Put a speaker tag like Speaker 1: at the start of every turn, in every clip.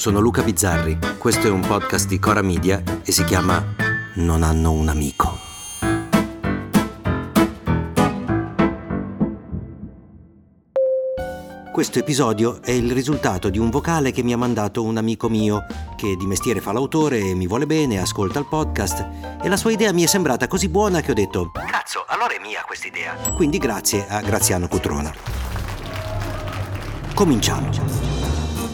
Speaker 1: sono Luca Bizzarri, questo è un podcast di Cora Media e si chiama Non hanno un amico. Questo episodio è il risultato di un vocale che mi ha mandato un amico mio, che di mestiere fa l'autore, mi vuole bene, ascolta il podcast e la sua idea mi è sembrata così buona che ho detto Cazzo, allora è mia questa idea. Quindi grazie a Graziano Cutrona. Cominciamo.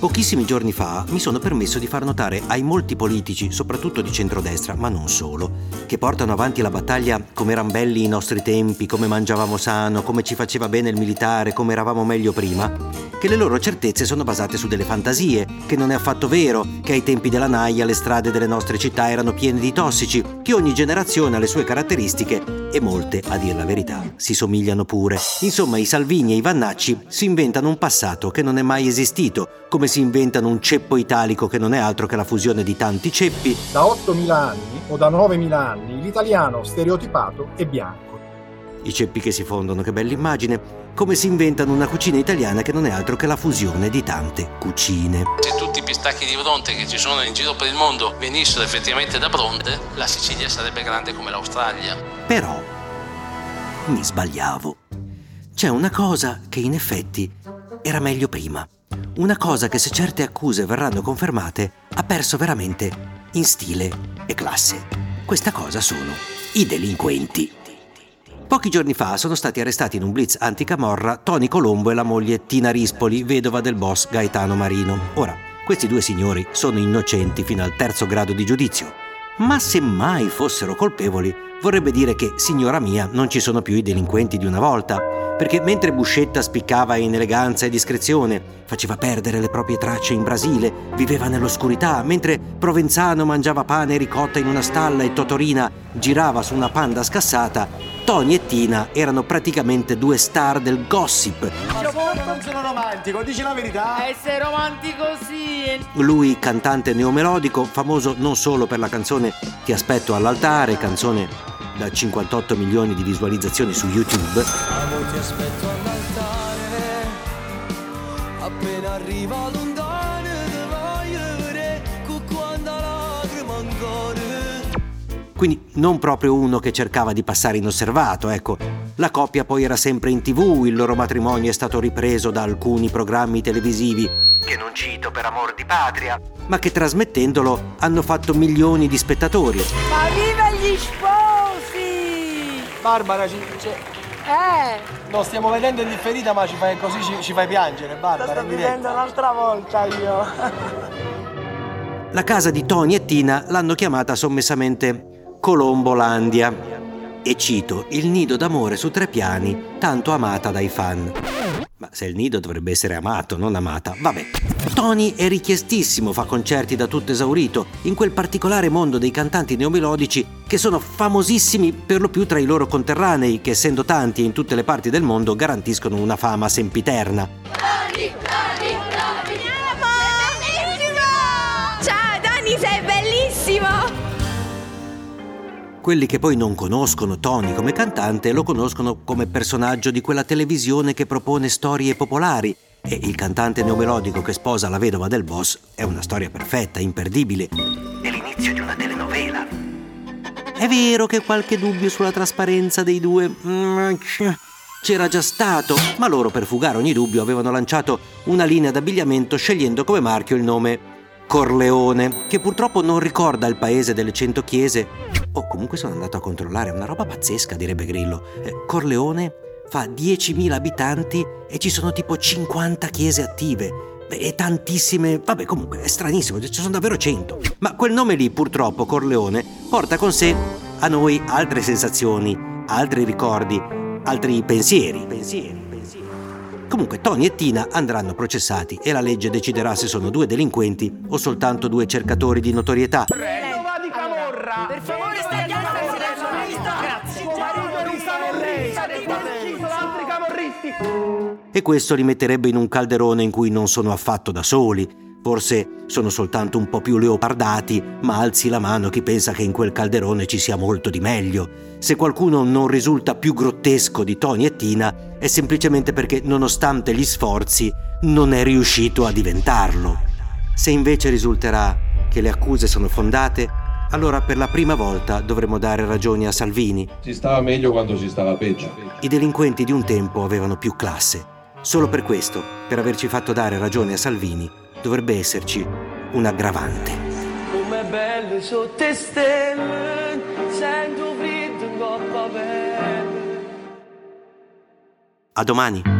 Speaker 1: Pochissimi giorni fa mi sono permesso di far notare ai molti politici, soprattutto di centrodestra, ma non solo, che portano avanti la battaglia come eran belli i nostri tempi, come mangiavamo sano, come ci faceva bene il militare, come eravamo meglio prima, che le loro certezze sono basate su delle fantasie, che non è affatto vero, che ai tempi della naia le strade delle nostre città erano piene di tossici, che ogni generazione ha le sue caratteristiche e molte, a dir la verità, si somigliano pure. Insomma, i Salvini e i Vannacci si inventano un passato che non è mai esistito, come si inventano un ceppo italico che non è altro che la fusione di tanti ceppi.
Speaker 2: Da 8.000 anni o da 9.000 anni l'italiano stereotipato è bianco.
Speaker 1: I ceppi che si fondono, che bella immagine. Come si inventano una cucina italiana che non è altro che la fusione di tante cucine.
Speaker 3: Se tutti i pistacchi di Bronte che ci sono in giro per il mondo venissero effettivamente da Bronte, la Sicilia sarebbe grande come l'Australia.
Speaker 1: Però mi sbagliavo. C'è una cosa che in effetti era meglio prima. Una cosa che se certe accuse verranno confermate ha perso veramente in stile e classe. Questa cosa sono i delinquenti. Pochi giorni fa sono stati arrestati in un blitz anticamorra Tony Colombo e la moglie Tina Rispoli, vedova del boss Gaetano Marino. Ora, questi due signori sono innocenti fino al terzo grado di giudizio, ma se mai fossero colpevoli, vorrebbe dire che, signora mia, non ci sono più i delinquenti di una volta perché mentre Buscetta spiccava in eleganza e discrezione, faceva perdere le proprie tracce in Brasile, viveva nell'oscurità, mentre Provenzano mangiava pane e ricotta in una stalla e Totorina girava su una panda scassata, Tony e Tina erano praticamente due star del gossip.
Speaker 4: Non sono romantico, dici la verità.
Speaker 5: Essere romantico sì.
Speaker 1: Lui, cantante neomelodico, famoso non solo per la canzone Ti aspetto all'altare, canzone da 58 milioni di visualizzazioni su YouTube. Amo, ti aspetto all'altare, appena arriva l'ondane, quindi non proprio uno che cercava di passare inosservato, ecco. La coppia poi era sempre in tv, il loro matrimonio è stato ripreso da alcuni programmi televisivi, che non cito per amor di patria, ma che trasmettendolo hanno fatto milioni di spettatori.
Speaker 5: Ma viva gli sposi!
Speaker 4: Barbara, ci, ci,
Speaker 5: Eh,
Speaker 4: non stiamo vedendo in differita, ma ci fai così ci, ci fai piangere, Barbara.
Speaker 5: sto
Speaker 4: in diretta.
Speaker 5: vivendo un'altra volta io.
Speaker 1: La casa di Tony e Tina l'hanno chiamata sommessamente Colombolandia. E cito, il nido d'amore su tre piani, tanto amata dai fan. Ma se il nido dovrebbe essere amato, non amata. Vabbè. Tony è richiestissimo, fa concerti da tutto esaurito, in quel particolare mondo dei cantanti neomelodici che sono famosissimi per lo più tra i loro conterranei, che essendo tanti in tutte le parti del mondo garantiscono una fama sempiterna. Quelli che poi non conoscono Tony come cantante lo conoscono come personaggio di quella televisione che propone storie popolari. E il cantante neomelodico che sposa la vedova del boss è una storia perfetta, imperdibile. È l'inizio di una telenovela. È vero che qualche dubbio sulla trasparenza dei due mm, c'era già stato, ma loro per fugare ogni dubbio avevano lanciato una linea d'abbigliamento scegliendo come marchio il nome Corleone, che purtroppo non ricorda il paese delle cento chiese. Oh, comunque sono andato a controllare, è una roba pazzesca, direbbe Grillo. Eh, Corleone fa 10.000 abitanti e ci sono tipo 50 chiese attive. E tantissime... Vabbè, comunque è stranissimo, ci sono davvero 100. Ma quel nome lì, purtroppo, Corleone, porta con sé a noi altre sensazioni, altri ricordi, altri pensieri. Pensieri, pensieri. Comunque Tony e Tina andranno processati e la legge deciderà se sono due delinquenti o soltanto due cercatori di notorietà.
Speaker 4: Vedova Camorra!
Speaker 5: Per favore, stai a
Speaker 4: Grazie. Suo marito non sta con lei! altri camorristi!
Speaker 1: E questo li metterebbe in un calderone in cui non sono affatto da soli. Forse sono soltanto un po' più leopardati, ma alzi la mano chi pensa che in quel calderone ci sia molto di meglio. Se qualcuno non risulta più grottesco di Tony e Tina, è semplicemente perché, nonostante gli sforzi, non è riuscito a diventarlo. Se invece risulterà che le accuse sono fondate, allora per la prima volta dovremo dare ragioni a Salvini.
Speaker 6: Si stava meglio quando si stava peggio.
Speaker 1: I delinquenti di un tempo avevano più classe. Solo per questo, per averci fatto dare ragione a Salvini, dovrebbe esserci un aggravante.
Speaker 4: Come belle sotto le stelle, sento freddo in coppa pelle.
Speaker 1: A domani!